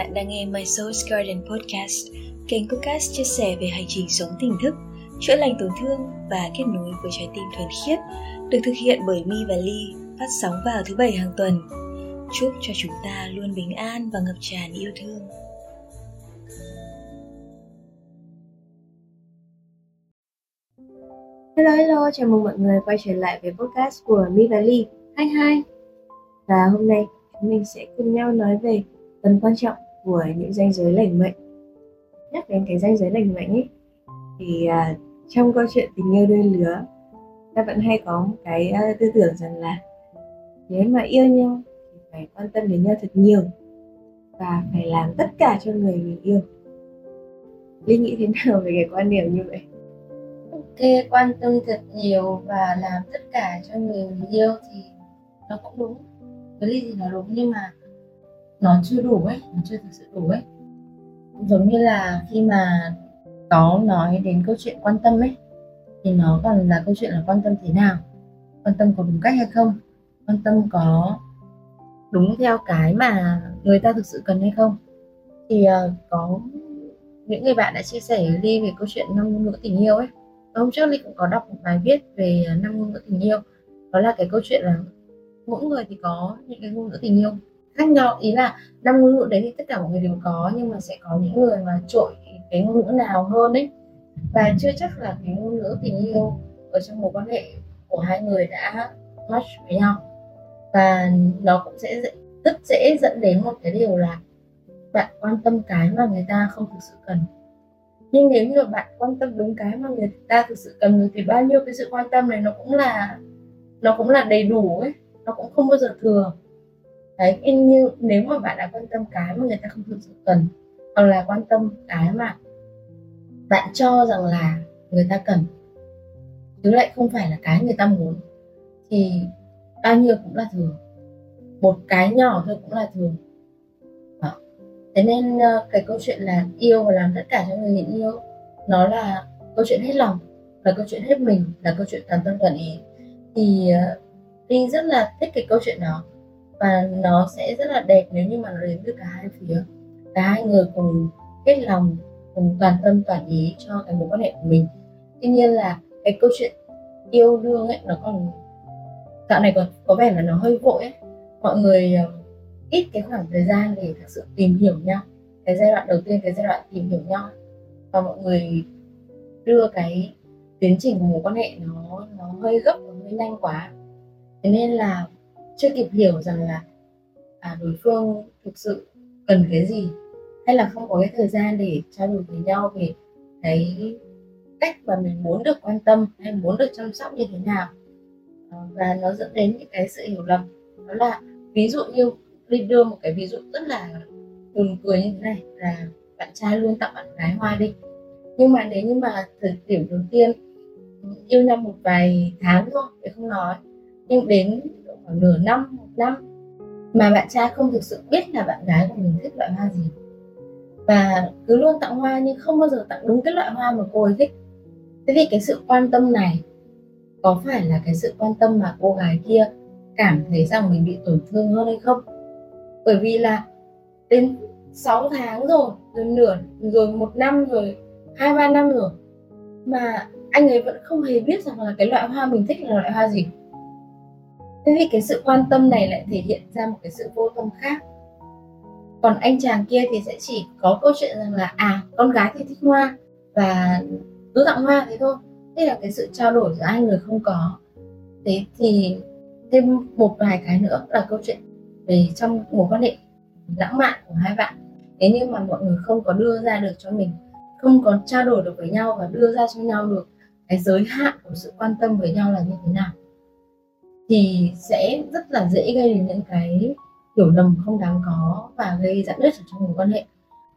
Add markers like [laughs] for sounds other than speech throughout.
Bạn đang nghe My Soul's Garden Podcast, kênh podcast chia sẻ về hành trình sống tỉnh thức, chữa lành tổn thương và kết nối với trái tim thuần khiết, được thực hiện bởi Mi và Ly, phát sóng vào thứ bảy hàng tuần. Chúc cho chúng ta luôn bình an và ngập tràn yêu thương. Hello hello, chào mừng mọi người quay trở lại với podcast của Mi và Ly. Hi hi. Và hôm nay chúng mình sẽ cùng nhau nói về tầm quan trọng của những danh giới lành mạnh. Nhắc đến cái danh giới lành mạnh ấy thì uh, trong câu chuyện tình yêu đôi lứa ta vẫn hay có một cái uh, tư tưởng rằng là nếu mà yêu nhau thì phải quan tâm đến nhau thật nhiều và phải làm tất cả cho người mình yêu. Linh nghĩ thế nào về cái quan điểm như vậy? Ok, quan tâm thật nhiều và làm tất cả cho người mình yêu thì nó cũng đúng. Với Ly thì nó đúng nhưng mà nó chưa đủ ấy nó chưa thực sự đủ ấy. Giống như là khi mà có nói đến câu chuyện quan tâm ấy thì nó còn là câu chuyện là quan tâm thế nào? Quan tâm có đúng cách hay không? Quan tâm có đúng theo cái mà người ta thực sự cần hay không? Thì uh, có những người bạn đã chia sẻ ly về câu chuyện năm ngôn ngữ tình yêu ấy. Hôm trước Ly cũng có đọc một bài viết về ờ, năm ngôn ngữ tình yêu. Đó là cái câu chuyện là mỗi người thì có những cái ngôn ngữ tình yêu khác nhau. Ý là năm ngôn ngữ đấy thì tất cả mọi người đều có, nhưng mà sẽ có những người mà trội cái ngôn ngữ nào hơn ấy. Và chưa chắc là cái ngôn ngữ tình yêu ở trong mối quan hệ của hai người đã match với nhau. Và nó cũng sẽ rất dễ dẫn đến một cái điều là bạn quan tâm cái mà người ta không thực sự cần. Nhưng nếu như bạn quan tâm đúng cái mà người ta thực sự cần thì bao nhiêu cái sự quan tâm này nó cũng là, nó cũng là đầy đủ ấy. Nó cũng không bao giờ thừa đấy như nếu mà bạn đã quan tâm cái mà người ta không thực sự cần, hoặc là quan tâm cái mà bạn cho rằng là người ta cần, chứ lại không phải là cái người ta muốn, thì bao nhiêu cũng là thường. Một cái nhỏ thôi cũng là thường. Đó. thế nên ờ, cái câu chuyện là yêu và làm tất cả cho người mình yêu, nó là câu chuyện hết lòng, là câu chuyện hết mình, là câu chuyện toàn tâm toàn ý. Thì ờ, Linh rất là thích cái câu chuyện đó và nó sẽ rất là đẹp nếu như mà nó đến từ cả hai phía. Cả hai người cùng kết lòng, cùng toàn tâm, toàn ý cho cái mối quan hệ của mình. Tuy nhiên là cái câu chuyện yêu đương ấy, nó còn dạo này còn có vẻ là nó hơi vội ấy. Mọi người ờ, ít cái khoảng thời gian để thực sự tìm hiểu nhau. Cái giai đoạn đầu tiên, cái giai đoạn tìm hiểu nhau. Và mọi người đưa cái tiến trình của mối quan hệ nó nó hơi gấp, nó hơi nhanh quá. Thế nên là chưa kịp hiểu rằng là à, đối phương thực sự cần cái gì hay là không có cái thời gian để trao đổi với nhau về cái cách mà mình muốn được quan tâm hay muốn được chăm sóc như thế nào. À, và nó dẫn đến những cái sự hiểu lầm. Đó là ví dụ như đi đưa một cái ví dụ rất là buồn cười như thế này là bạn trai luôn tặng bạn gái hoa đi. Nhưng mà nếu như mà thời điểm đầu tiên yêu nhau một vài tháng thôi để không nói nhưng đến khoảng nửa năm, một năm. Mà bạn trai không thực sự biết là bạn gái của mình thích loại hoa gì. Và cứ luôn tặng hoa nhưng không bao giờ tặng đúng cái loại hoa mà cô ấy thích. Thế thì cái sự quan tâm này, có phải là cái sự quan tâm mà cô gái kia cảm thấy rằng mình bị tổn thương hơn hay không? Bởi vì là đến 6 tháng rồi rồi nửa, rồi một năm, rồi hai, ba năm rồi, mà anh ấy vẫn không hề biết rằng là cái loại hoa mình thích là loại hoa gì thế thì cái sự quan tâm này lại thể hiện ra một cái sự vô tâm khác. Còn anh chàng kia thì sẽ chỉ có câu chuyện rằng là à con gái thì thích hoa và cứ tặng hoa thế thôi. Thế là cái sự trao đổi giữa hai người không có. Thế thì thêm một vài cái nữa là câu chuyện về trong mối quan hệ lãng mạn của hai bạn. Thế nhưng mà mọi người không có đưa ra được cho mình, không có trao đổi được với nhau và đưa ra cho nhau được cái giới hạn của sự quan tâm với nhau là như thế nào thì sẽ rất là dễ gây đến những cái hiểu lầm không đáng có và gây giãn nứt ở trong mối quan hệ.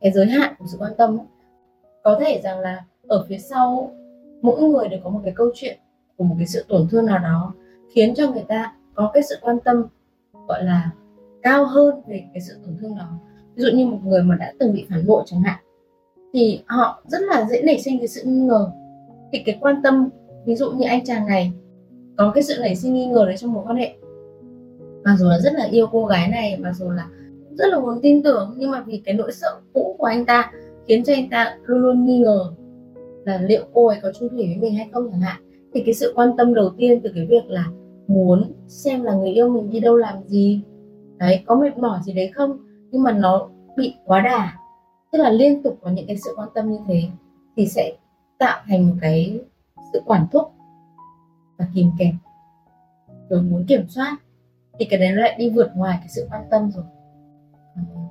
Cái giới hạn của sự quan tâm có thể rằng là ở phía sau, mỗi người đều có một cái câu chuyện của một cái sự tổn thương nào đó khiến cho người ta có cái sự quan tâm, gọi là, cao hơn về cái sự tổn thương đó. Ví dụ như một người mà đã từng bị phản bội chẳng hạn, thì họ rất là dễ nảy sinh cái sự nghi ngờ. Thì cái quan tâm, ví dụ như anh chàng này có cái sự nảy sinh nghi ngờ đấy trong mối quan hệ. Mặc dù là rất là yêu cô gái này, mặc dù là rất là muốn tin tưởng, nhưng mà vì cái nỗi sợ cũ của anh ta khiến cho anh ta luôn luôn nghi ngờ là liệu cô ấy có chung thủy với mình hay không chẳng hạn. Thì cái sự quan tâm đầu tiên từ cái việc là muốn xem là người yêu mình đi đâu làm gì, đấy, có mệt mỏi gì đấy không? Nhưng mà nó bị quá đà, tức là liên tục có những cái sự quan tâm như thế thì sẽ tạo thành một cái sự quản thúc và kìm kẹp. Rồi muốn kiểm soát, thì cái đấy nó lại đi vượt ngoài cái sự quan tâm rồi.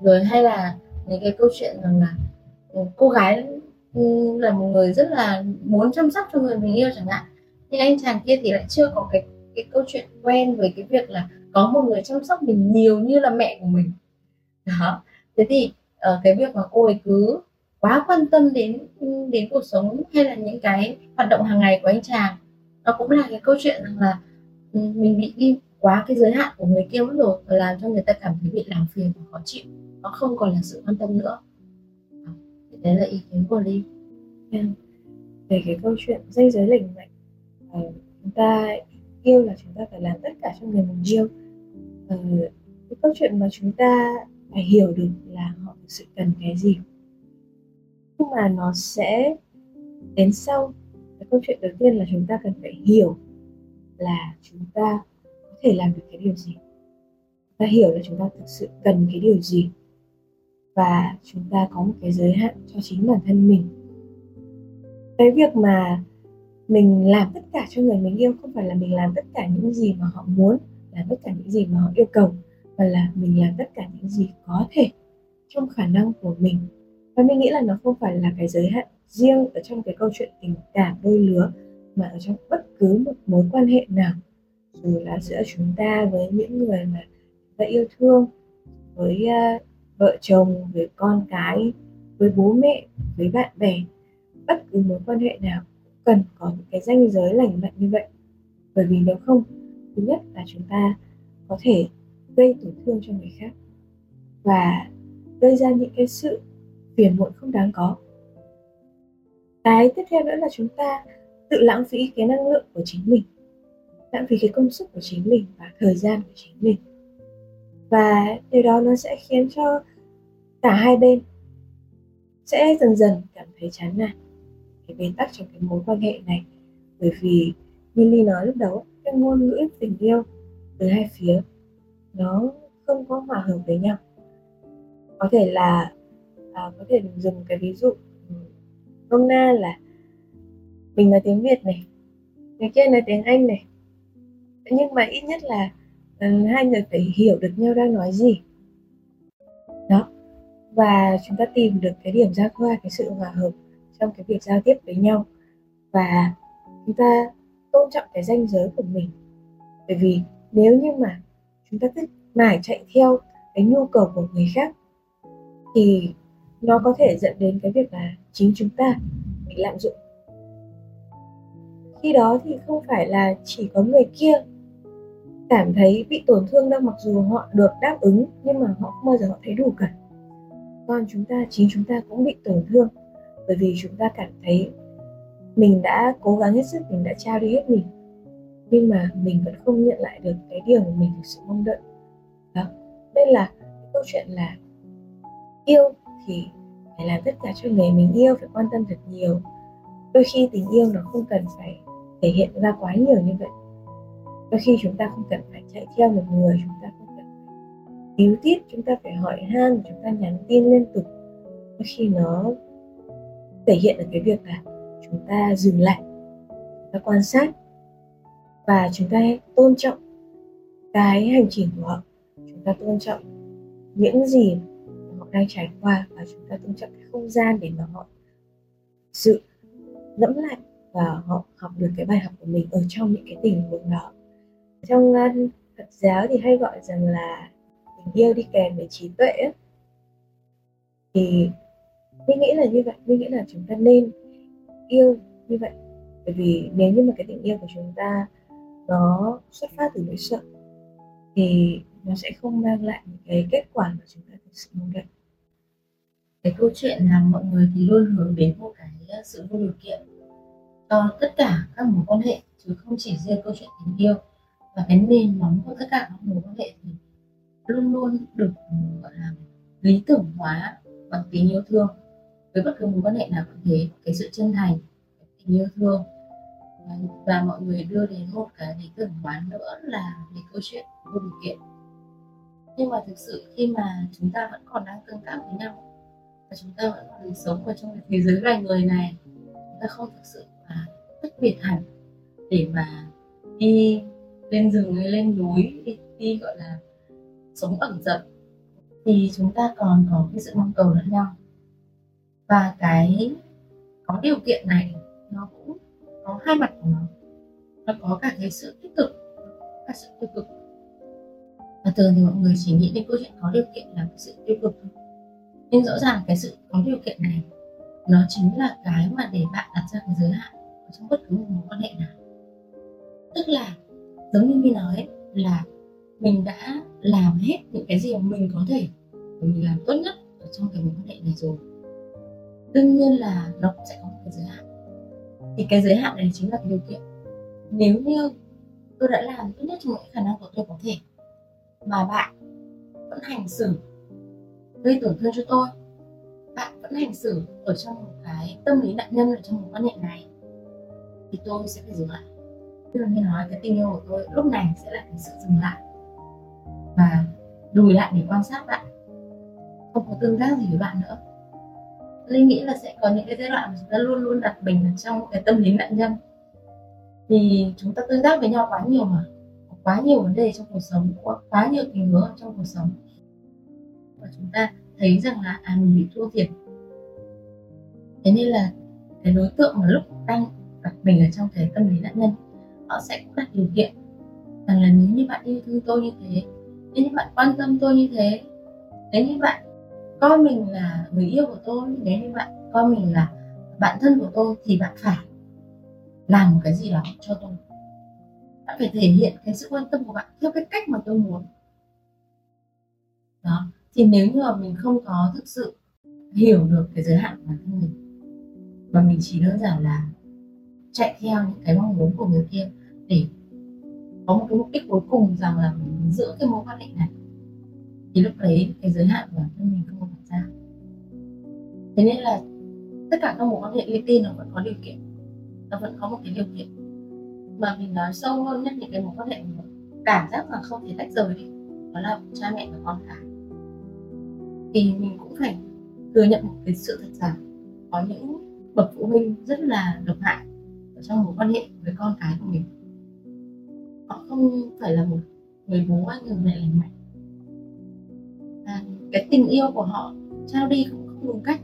Rồi hay là những cái câu chuyện rằng là ừ, cô gái ừ, là một người rất là muốn chăm sóc cho người mình yêu chẳng hạn, nhưng anh chàng kia thì lại chưa có cái cái câu chuyện quen với cái việc là có một người chăm sóc mình nhiều như là mẹ của mình. Đó. Thế thì ờ, cái việc mà cô ấy cứ quá quan tâm đến ừ, đến cuộc sống hay là những cái hoạt động hàng ngày của anh chàng nó cũng là cái câu chuyện rằng là ừ, mình bị đi quá cái giới hạn của người kia mất rồi và làm cho người ta cảm thấy bị làm phiền và khó chịu. Nó không còn là sự quan tâm nữa. Đấy là ý kiến của ly yeah. Vâng. về cái câu chuyện dây giới lành mạnh à, chúng ta yêu là chúng ta phải làm tất cả cho người mình yêu. À, cái câu chuyện mà chúng ta phải hiểu được là họ thực sự cần cái gì. Nhưng mà nó sẽ đến sau câu chuyện đầu tiên là chúng ta cần phải hiểu là chúng ta có thể làm được cái điều gì. Ta hiểu là chúng ta thực sự cần cái điều gì. Và chúng ta có một cái giới hạn cho chính bản thân mình. Cái việc mà mình làm tất cả cho người mình yêu không phải là mình làm tất cả những gì mà họ muốn làm tất cả những gì mà họ yêu cầu, mà là mình làm tất cả những gì có thể trong khả năng của mình. Và mình nghĩ là nó không phải là cái giới hạn riêng ở trong cái câu chuyện tình cảm đôi lứa mà ở trong bất cứ một mối quan hệ nào. Dù là giữa chúng ta với những người mà chúng ta yêu thương với uh, vợ chồng với con cái với bố mẹ với bạn bè bất cứ mối quan hệ nào cũng cần có những cái ranh giới lành mạnh như vậy. Bởi vì nếu không thứ nhất là chúng ta có thể gây tổn thương cho người khác và gây ra những cái sự phiền muộn không đáng có cái tiếp theo nữa là chúng ta tự lãng phí cái năng lượng của chính mình lãng phí cái công sức của chính mình và thời gian của chính mình. Và điều đó nó sẽ khiến cho cả hai bên sẽ dần dần cảm thấy chán nản cái bế tắc trong cái mối quan hệ này. Bởi vì như ly nói lúc đầu cái ngôn ngữ tình yêu từ hai phía nó không có hòa hợp với nhau. Có thể là à, có thể dùng cái ví dụ nôm nay na là mình nói tiếng việt này người kia nói tiếng anh này. Nhưng mà ít nhất là uh, hai người phải hiểu được nhau đang nói gì. Đó và chúng ta tìm được cái điểm giao thoa cái sự hòa hợp trong cái việc giao tiếp với nhau. Và chúng ta tôn trọng cái danh giới của mình. Bởi vì nếu như mà chúng ta cứ mãi chạy theo cái nhu cầu của người khác thì nó có thể dẫn đến cái việc là chính chúng ta bị lạm dụng. Khi đó thì không phải là chỉ có người kia cảm thấy bị tổn thương đâu, mặc dù họ được đáp ứng, nhưng mà họ không bao giờ họ thấy đủ cả. Còn chúng ta, chính chúng ta cũng bị tổn thương, bởi vì chúng ta cảm thấy mình đã cố gắng hết sức, mình đã trao đi hết mình, nhưng mà mình vẫn không nhận lại được cái điều mà mình thực sự mong đợi. Đó, nên là câu chuyện là yêu thì phải làm tất cả cho người mình yêu phải quan tâm thật nhiều. Đôi khi tình yêu nó không cần phải thể hiện ra quá nhiều như vậy. Đôi khi chúng ta không cần phải chạy theo một người, chúng ta không cần phải cứu tiết chúng ta phải hỏi han, chúng ta nhắn tin liên tục. Đôi khi nó thể hiện được cái việc là chúng ta dừng lại, chúng ta quan sát và chúng ta tôn trọng cái hành trình của họ. Chúng ta tôn trọng những gì đang trải qua và chúng ta tôn trọng cái không gian để mà họ sự ngẫm lại và họ học được cái bài học của mình ở trong những cái tình huống đó. Trong uh, Phật giáo thì hay gọi rằng là tình yêu đi kèm với trí tuệ ấy. thì mình nghĩ là như vậy mình nghĩ là chúng ta nên yêu như vậy. Bởi vì nếu như mà cái tình yêu của chúng ta nó xuất phát từ nỗi sợ thì nó sẽ không mang lại những cái kết quả mà chúng ta thực sự mong đợi cái câu chuyện là mọi người thì luôn hướng đến một cái ờ, sự vô điều kiện cho tất cả các mối quan hệ chứ không chỉ riêng câu chuyện tình yêu. Và cái nền móng của tất cả các mối quan hệ thì luôn luôn được ờ, gọi là lý tưởng hóa bằng tình yêu thương. Với bất cứ mối quan hệ nào cũng thế cái sự chân thành tình yêu thương và, và mọi người đưa đến một cái lý tưởng hóa nữa là về câu chuyện vô điều kiện. Nhưng mà thực sự khi mà chúng ta vẫn còn đang tương tác với nhau và chúng ta vẫn còn sống ở trong thế giới loài người này chúng ta không thực sự là tách biệt hẳn để mà đi lên rừng hay lên núi đi, đi gọi là sống ẩn dật. Thì chúng ta còn có cái sự mong cầu lẫn nhau. Và cái có điều kiện này nó cũng có hai mặt của nó. Nó có cả cái sự tích cực cả sự tiêu cực. Và thường thì mọi người chỉ nghĩ đến câu chuyện có điều kiện là cái sự tiêu cực thôi nhưng rõ ràng cái sự có điều kiện này, nó chính là cái mà để bạn đặt ra cái giới hạn trong bất cứ một mối quan hệ nào. Tức là, giống như mình nói là mình đã làm hết những cái gì mà mình có thể và mình làm tốt nhất ở trong cái mối quan hệ này rồi. Đương nhiên là nó cũng sẽ có một cái giới hạn. Thì cái giới hạn này chính là cái điều kiện. Nếu như tôi đã làm tốt nhất trong những khả năng của tôi có thể, mà bạn vẫn hành xử gây tổn thương cho tôi. Bạn vẫn hành xử ở trong một cái tâm lý nạn nhân ở trong một quan hệ này, thì tôi sẽ phải dừng lại. Tức là như nói cái tình yêu của tôi lúc này sẽ là cái sự dừng lại và lùi lại để quan sát bạn. Không có tương tác gì với bạn nữa. Linh nghĩ là sẽ có những cái giai đoạn mà chúng ta luôn luôn đặt mình ở trong cái tâm lý nạn nhân. Thì chúng ta tương tác với nhau quá nhiều mà, có quá nhiều vấn đề trong cuộc sống, có quá nhiều tình huống trong cuộc sống và chúng ta thấy rằng là à mình bị thua thiệt. Thế nên là cái đối tượng mà lúc đang đặt mình ở trong cái tâm lý nạn nhân, họ sẽ đặt điều kiện rằng là nếu như bạn yêu thương tôi như thế, nếu như bạn quan tâm tôi như thế, nếu như bạn coi mình là người yêu của tôi, nếu như bạn coi mình là bạn thân của tôi thì bạn phải làm một cái gì đó cho tôi. Bạn phải thể hiện cái sự quan tâm của bạn theo cái cách mà tôi muốn. Đó thì nếu như mà mình không có thực sự hiểu được cái giới hạn của bản thân mình, mà mình chỉ đơn giản là chạy theo những cái mong muốn của người kia để có một cái mục đích cuối cùng rằng là mình giữ cái mối quan hệ này, thì lúc đấy cái giới hạn của bản thân mình không có đặt ra. Thế nên là tất cả các mối quan hệ li ti nó vẫn có điều kiện, nó vẫn có một cái điều kiện. Mà mình nói sâu hơn nhất những cái mối quan hệ mình cảm giác là không thể tách rời đi, đó là cha mẹ và con cái thì mình cũng phải thừa nhận một cái sự thật rằng có những bậc phụ huynh rất là độc hại ở trong mối quan hệ với con cái của mình. Họ không phải là một người bố hay người mẹ lành mạnh. À, cái tình yêu của họ trao đi cũng không đúng cách.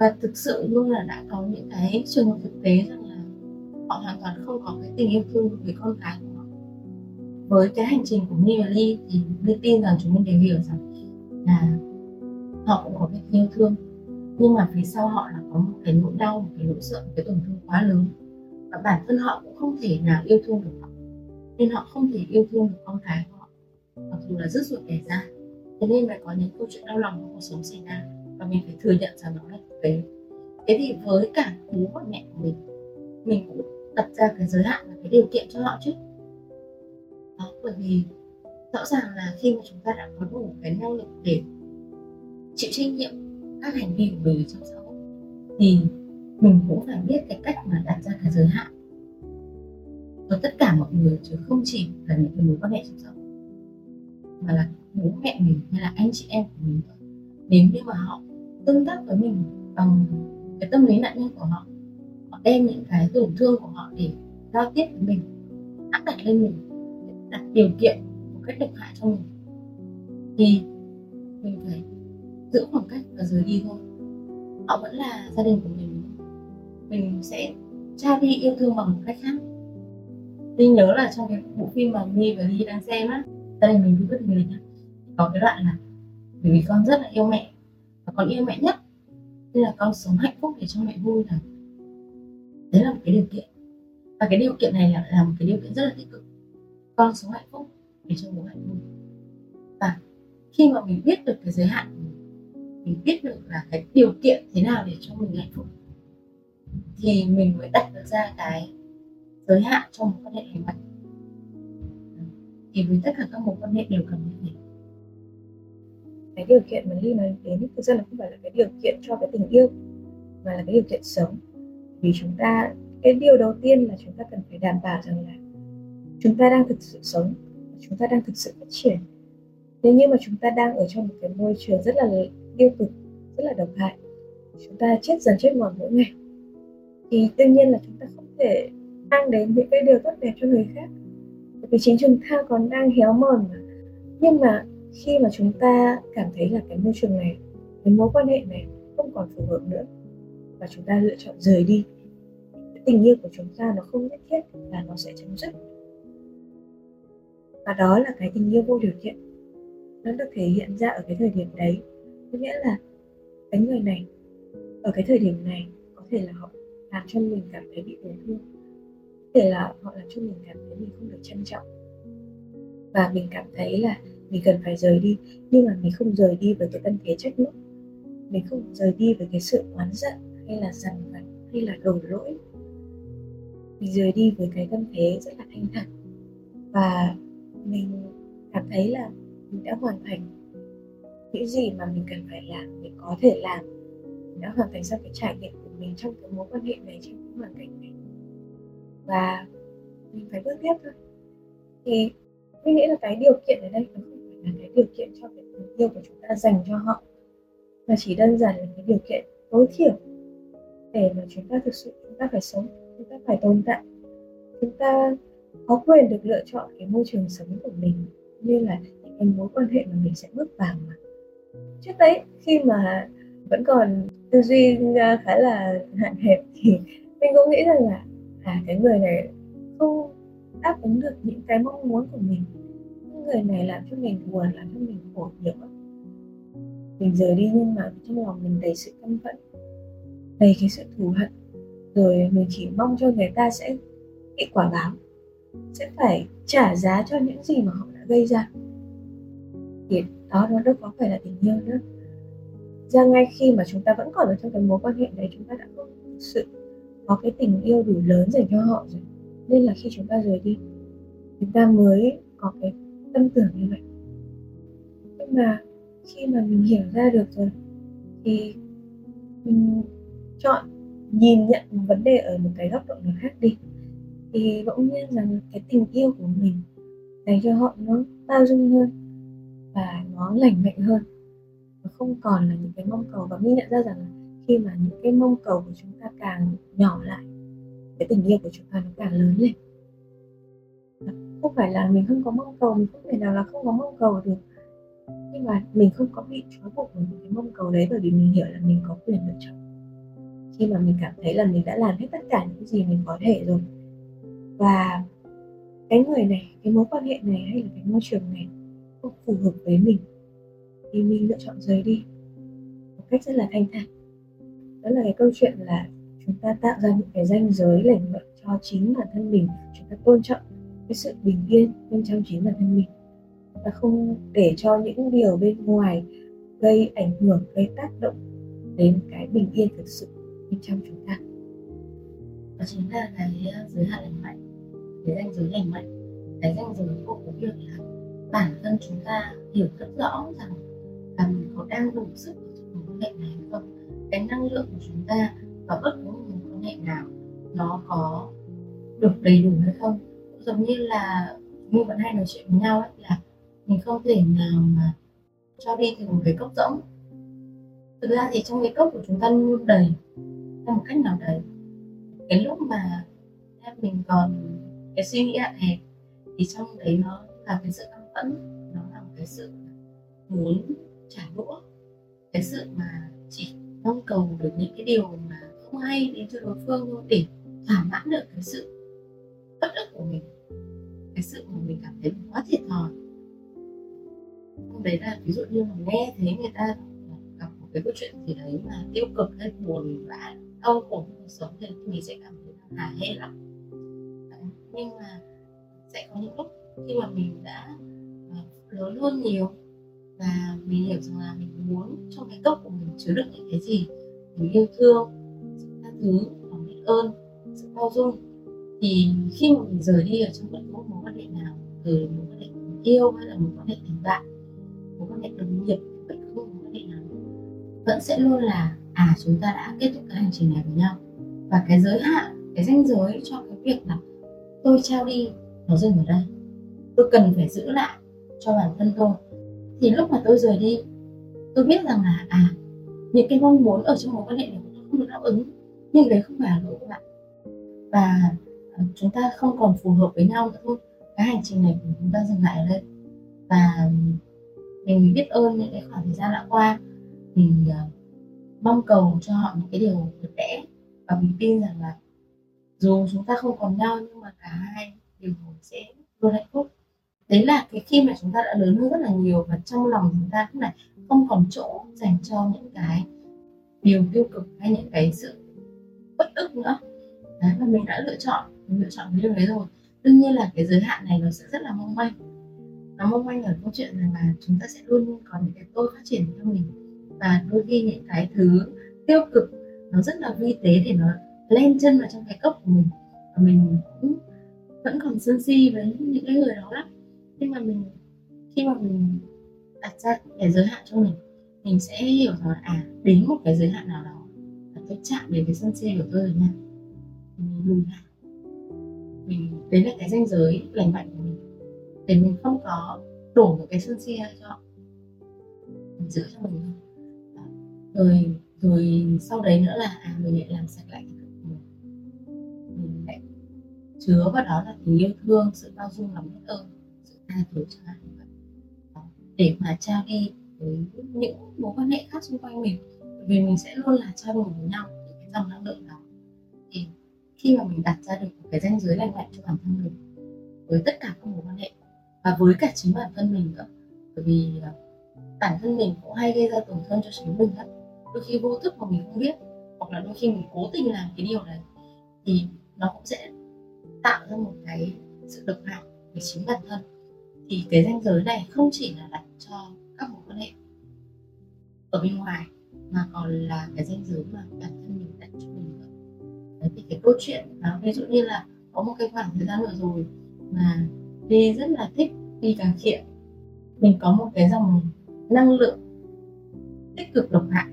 Và thực sự luôn là đã có những cái trường hợp thực tế rằng là họ hoàn toàn không có cái tình yêu thương với con cái của họ. Với cái hành trình của Mi và Ly thì Ly tin rằng chúng mình đều hiểu rằng là họ cũng có cái yêu thương. Nhưng mà phía sau họ là có một cái nỗi đau, một cái nỗi sợ, một cái tổn thương quá lớn? Và bản thân họ cũng không thể nào yêu thương được họ. Nên họ không thể yêu thương được con cái của họ. Mặc dù là rất ruột đẻ ra thế nên phải có những câu chuyện đau lòng trong cuộc sống xảy ra. Và mình phải thừa nhận rằng nó là thực tế. Thế thì với cả bố và mẹ của mình mình cũng đặt ra cái giới hạn và cái điều kiện cho họ chứ. Đó, bởi vì rõ ràng là khi mà chúng ta đã có đủ cái năng lực để chịu trách nhiệm các hành vi của mình trong xã hội, thì mình cũng phải biết cái cách mà đặt ra cái giới hạn. Cho tất cả mọi người chứ không chỉ là những cái mối quan hệ trong xã hội, mà là bố mẹ mình hay là anh chị em của mình thôi nếu như mà họ tương tác với mình bằng cái tâm lý nạn nhân của họ họ đem những cái tổn thương của họ để giao tiếp với mình, áp đặt lên mình, đặt điều kiện cách độc hại cho mình. Thì mình phải giữ khoảng cách và rời đi thôi. Họ vẫn là gia đình của mình. Mình sẽ trao đi yêu thương bằng một cách khác. Linh nhớ là trong cái bộ phim mà My và Ly đang xem á gia đình mình vui bất thình lình có cái đoạn là bởi vì con rất là yêu mẹ và con yêu mẹ nhất. Nên là con sống hạnh phúc để cho mẹ vui là đấy là một cái điều kiện. Và cái điều kiện này là, là một cái điều kiện rất là tích cực. Con sống hạnh phúc để cho bố hạnh vui. Và khi mà mình biết được cái giới hạn của mình mình biết được là cái điều kiện thế nào để cho mình hạnh phúc, thì mình mới đặt được ra cái giới hạn cho một quan hệ lành mạnh. Thì với tất cả các mối quan hệ đều cần như thế cái điều kiện mà ly nói đến thực ra là không phải là cái điều kiện cho cái tình yêu, mà là cái điều kiện sống. Vì chúng ta, cái điều đầu tiên là chúng ta cần phải đảm bảo rằng là chúng ta đang thực sự sống chúng ta đang thực sự phát triển. Nếu như mà chúng ta đang ở trong một cái môi trường rất là tiêu cực, rất là độc hại. Chúng ta chết dần chết mòn mỗi ngày. Thì đương nhiên là chúng ta không thể mang đến những cái điều tốt đẹp cho người khác. Vì chính chúng ta còn đang héo mòn mà. Nhưng mà khi mà chúng ta cảm thấy là cái môi trường này, cái mối quan hệ này không còn phù hợp nữa, và chúng ta lựa chọn rời đi tình yêu của chúng ta nó không nhất thiết là nó sẽ chấm dứt và đó là cái tình yêu vô điều kiện. Nó được thể hiện ra ở cái thời điểm đấy. Có nghĩa là cái người này, ở cái thời điểm này có thể là họ làm cho mình cảm thấy bị tổn thương. Có thể là họ làm cho mình cảm thấy mình không được trân trọng. Và mình cảm thấy là mình cần phải rời đi. Nhưng mà mình không rời đi với cái tâm thế trách móc. Mình không rời đi với cái sự oán giận hay là dằn vặt hay là đổ lỗi. Mình rời đi với cái tâm thế rất là thanh thản. Và mình cảm thấy là mình đã hoàn thành những gì mà mình cần phải làm để có thể làm. Mình đã hoàn thành xong cái trải nghiệm của mình trong cái mối quan hệ này trong cái hoàn cảnh này. Và mình phải bước tiếp thôi. Thì mình nghĩ là cái điều kiện ở đây nó không phải là cái điều kiện cho cái tình yêu của chúng ta dành cho họ, mà chỉ đơn giản là cái điều kiện tối thiểu để mà chúng ta thực sự, chúng ta phải sống, chúng ta phải tồn tại, chúng ta có quyền được lựa chọn cái môi trường sống của mình như là những cái mối quan hệ mà mình sẽ bước vào mà. Trước đấy, khi mà vẫn còn tư duy à, khá là hạn hẹp thì mình cũng nghĩ rằng là à cái người này không đáp ứng được những cái mong muốn của mình. Người này làm cho mình buồn, làm cho mình khổ nhiều lắm mình rời đi nhưng mà trong lòng mình đầy sự căm phẫn, đầy cái sự thù hận. Rồi mình chỉ mong cho người ta sẽ bị quả báo sẽ phải trả giá cho những gì mà họ đã gây ra. Thì đó, nó đâu có phải là tình yêu nữa. Ra ngay khi mà chúng ta vẫn còn ở trong cái mối quan hệ đấy, chúng ta đã không thực sự, có cái tình yêu đủ lớn dành cho họ rồi. Nên là khi chúng ta rời đi, chúng ta mới có cái tâm tưởng như vậy. Nhưng mà khi mà mình hiểu ra được rồi, thì mình chọn nhìn nhận vấn đề ở một cái góc độ nào khác đi thì bỗng nhiên rằng cái tình yêu của mình dành cho họ nó bao dung hơn và nó lành mạnh hơn. Và không còn là những cái mong cầu và mình nhận ra rằng khi mà những cái mong cầu của chúng ta càng nhỏ lại, cái tình yêu của chúng ta nó càng lớn lên. Không phải là mình không có mong cầu, mình không thể nào là không có mong cầu được. Nhưng mà mình không có bị trói buộc bởi những cái mong cầu đấy bởi vì mình hiểu là mình có quyền lựa chọn. Khi mà mình cảm thấy là mình đã làm hết tất cả những gì mình có thể rồi và cái người này, cái mối quan hệ này hay là cái môi trường này không phù hợp với mình, thì mình lựa chọn rời đi một cách rất là thanh thản. Đó là cái câu chuyện là chúng ta tạo ra những cái ranh giới lành mạnh cho chính bản thân mình. Chúng ta tôn trọng cái sự bình yên bên trong chính bản thân mình. Và không để cho những điều bên ngoài gây ảnh hưởng, gây tác động đến cái bình yên thực sự bên trong chúng ta. Đó chính là cái ờ, giới hạn lành mạnh cái danh giới lành mạnh, cái danh giới của cái việc là bản thân chúng ta hiểu rất rõ rằng là mình có đang đủ sức ở trong mối hệ này hay không. Cái năng lượng của chúng ta và bất cứ một mối quan hệ nào nó có được đầy đủ hay không. Giống như là như vẫn hay nói chuyện với nhau ấy, là mình không thể nào mà cho đi từ một cái cốc rỗng. Thực ra thì trong cái cốc của chúng ta luôn đầy theo một cách nào đấy. Cái lúc mà mình còn cái suy nghĩ hạn hẹp, thì trong đấy nó là cái sự căm phẫn, nó là một cái sự muốn trả đũa, cái sự mà chỉ mong cầu được những cái điều mà không hay đến cho đối phương thôi để thỏa mãn được cái sự bất ức của mình, cái sự mà mình cảm thấy quá thiệt thòi. Hôm đấy là ví dụ như mà nghe thấy người ta gặp một cái câu chuyện gì đấy mà tiêu cực hay buồn vã đau khổ cuộc sống thì mình sẽ cảm thấy là hả hê lắm nhưng mà sẽ có những lúc khi mà mình đã ờ, lớn hơn nhiều và mình hiểu rằng là mình muốn trong cái cốc của mình chứa được những cái gì, mình yêu thương, sự tha thứ, lòng biết ơn, sự bao dung, thì khi mà mình rời đi ở trong bất cứ mối quan hệ nào, từ mối quan hệ tình yêu hay là mối quan hệ tình bạn mối quan hệ đồng nghiệp, bất cứ mối quan hệ nào, vẫn sẽ luôn là à chúng ta đã kết thúc cái hành trình này với nhau. Và cái giới hạn, cái ranh giới cho cái việc là tôi trao đi nó dừng ở đây. Tôi cần phải giữ lại cho bản thân tôi. Thì lúc mà tôi rời đi tôi biết rằng là à những cái mong muốn ở trong mối quan hệ này của tôi không được đáp ứng. Nhưng đấy không phải là lỗi của bạn. Và à, chúng ta không còn phù hợp với nhau nữa thôi. Cái hành trình này của chúng ta dừng lại ở đây. Và à, mình biết ơn những cái khoảng thời gian đã qua. Mình uh, mong cầu cho họ những cái điều đẹp đẽ. Và mình tin rằng là dù chúng ta không còn nhau, nhưng mà cả hai đều sẽ luôn hạnh phúc. Đấy là cái khi mà chúng ta đã lớn hơn rất là nhiều và trong lòng chúng ta lúc này không còn chỗ dành cho những cái điều tiêu cực hay những cái sự bất ức nữa. Đấy và mình đã lựa chọn, mình lựa chọn cái điều đấy rồi. Đương nhiên là cái giới hạn này nó sẽ rất là mong manh. Nó mong manh ở câu chuyện rằng là chúng ta sẽ luôn có những cái tôi phát triển cho mình. Và đôi khi những cái thứ tiêu cực nó rất là vi tế để nó len chân vào trong cái cốc của mình. Và mình cũng vẫn còn sân si với những cái người đó lắm. Nhưng mà mình, khi mà mình đặt ra cái giới hạn cho mình mình sẽ hiểu rằng là à đến một cái giới hạn nào đó, là tôi chạm đến cái sân si của tôi rồi nha. Mình lùi lại. Mình, đấy là cái ranh giới lành mạnh của mình. Để mình không có đổ một cái sân si ra cho mình giữ cho mình thôi. Rồi rồi sau đấy nữa là à mình lại làm sạch lại cái chứa vào đó là tình yêu thương, sự bao dung lòng biết ơn, sự tha thứ cho ai để mà trao đi với những mối quan hệ khác xung quanh mình vì mình sẽ luôn là trao đổi với nhau, những cái dòng năng lượng đó. Thì khi mà mình đặt ra được một cái ranh giới lành mạnh cho bản thân mình với tất cả các mối quan hệ và với cả chính bản thân mình nữa, bởi vì à, bản thân mình cũng hay gây ra tổn thương cho chính mình lắm. Đôi khi vô thức mà mình không biết, hoặc là đôi khi mình cố tình làm cái điều này thì nó cũng sẽ tạo ra một cái sự độc hại về chính bản thân. Thì cái ranh giới này không chỉ là đặt cho các mối quan hệ ở bên ngoài, mà còn là cái ranh giới mà bản thân mình đặt cho mình nữa đấy, thì cái câu chuyện đó ví dụ như là có một cái khoảng thời gian vừa rồi mà đi rất là thích đi càng thiện mình có một cái dòng năng lượng tích cực độc hại.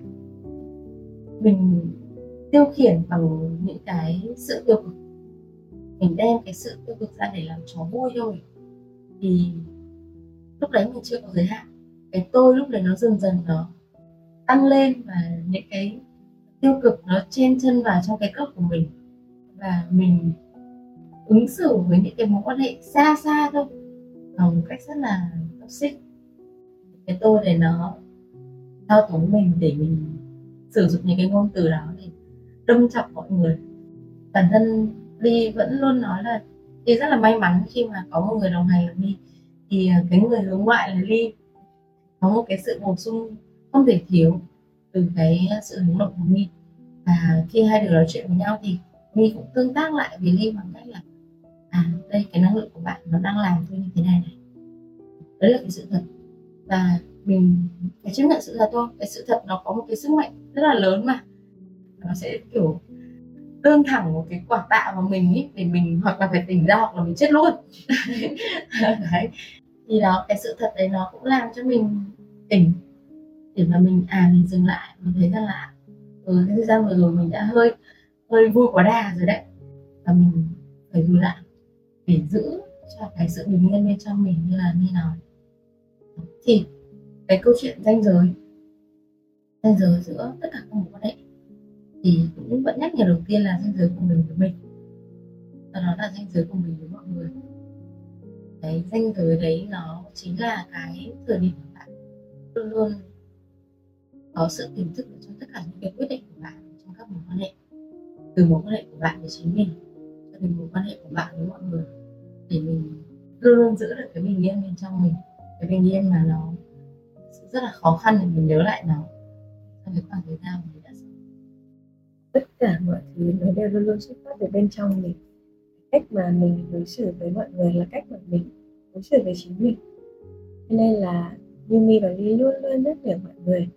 Mình tiêu khiển bằng những cái sự tiêu cực mình đem cái sự tiêu cực ra để làm chó vui thôi. Thì lúc đấy mình chưa có giới hạn. Cái tôi lúc đấy nó dần dần nó tăng lên và những cái tiêu cực nó chen chân vào trong cái cốc của mình. Và mình ứng xử với những cái mối quan hệ xa xa thôi, bằng cách rất là toxic. Cái tôi này nó thao túng mình để mình sử dụng những cái ngôn từ đó để đâm chọc mọi người. Bản thân Ly vẫn luôn nói là Ly rất là may mắn khi mà có một người đồng hành là Ly thì à, cái người hướng ngoại là Ly có một cái sự bổ sung không thể thiếu từ cái sự hướng nội của Ly và khi hai đứa nói chuyện với nhau thì Ly cũng tương tác lại với Ly bằng cách là à đây, cái năng lượng của bạn nó đang làm tôi như thế này này. Đấy là cái sự thật. Và mình phải chấp nhận sự thật thôi. Cái sự thật nó có một cái sức mạnh rất là lớn mà. Nó sẽ, kiểu tương thẳng một cái quả tạ vào mình ý để mình hoặc là phải tỉnh ra hoặc là mình chết luôn. [laughs] Đấy. Thì đó cái sự thật đấy nó cũng làm cho mình tỉnh để mà mình à mình dừng lại mình thấy rằng là ừ, cái thời gian vừa rồi mình đã hơi hơi vui quá đà rồi đấy. Và mình phải dừng lại để giữ cho cái sự bình yên bên trong mình như là như nói thì cái câu chuyện danh giới danh giới giữa tất cả các mối quan hệ thì cũng vẫn nhắc nhở đầu tiên là danh giới của mình với mình. Và đó là danh giới của mình với mọi người. Cái danh giới đấy nó chính là cái thời điểm mà bạn luôn luôn có sự tỉnh thức trong tất cả những cái quyết định của bạn trong các mối quan hệ. Từ mối quan hệ của bạn với chính mình cho đến mối quan hệ của bạn với mọi người. Để mình luôn luôn giữ được cái bình yên bên trong mình. Cái bình yên mà nó rất là khó khăn để mình nhớ lại nó. Trong cái khoảng thời gian mình cả mọi thứ, nó đều luôn luôn xuất phát từ bên trong mình. Cách mà mình đối xử với mọi người là cách mà mình đối xử với chính mình. Cho nên là Yumi và Ly luôn luôn nhắc nhở mọi người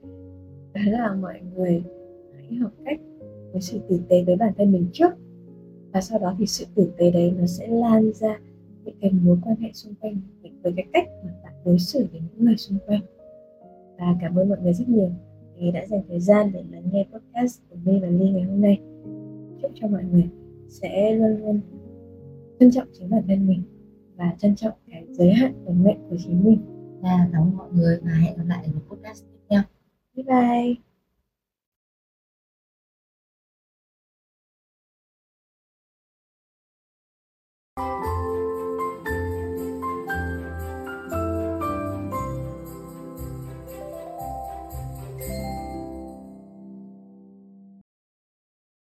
đó là mọi người hãy học cách với sự tử tế với bản thân mình trước. Và sau đó thì sự tử tế đấy nó sẽ lan ra những cái mối quan hệ xung quanh với cái cách mà bạn đối xử với những người xung quanh. Và cảm ơn mọi người rất nhiều vì đã dành thời gian để lắng nghe podcast của My và Ly ngày hôm nay. Chúc cho mọi người sẽ luôn luôn trân trọng chính bản thân mình và trân trọng cái giới hạn vận mệnh của chính mình. Và cảm ơn mọi người và hẹn gặp lại ở một podcast tiếp theo. Bye bye.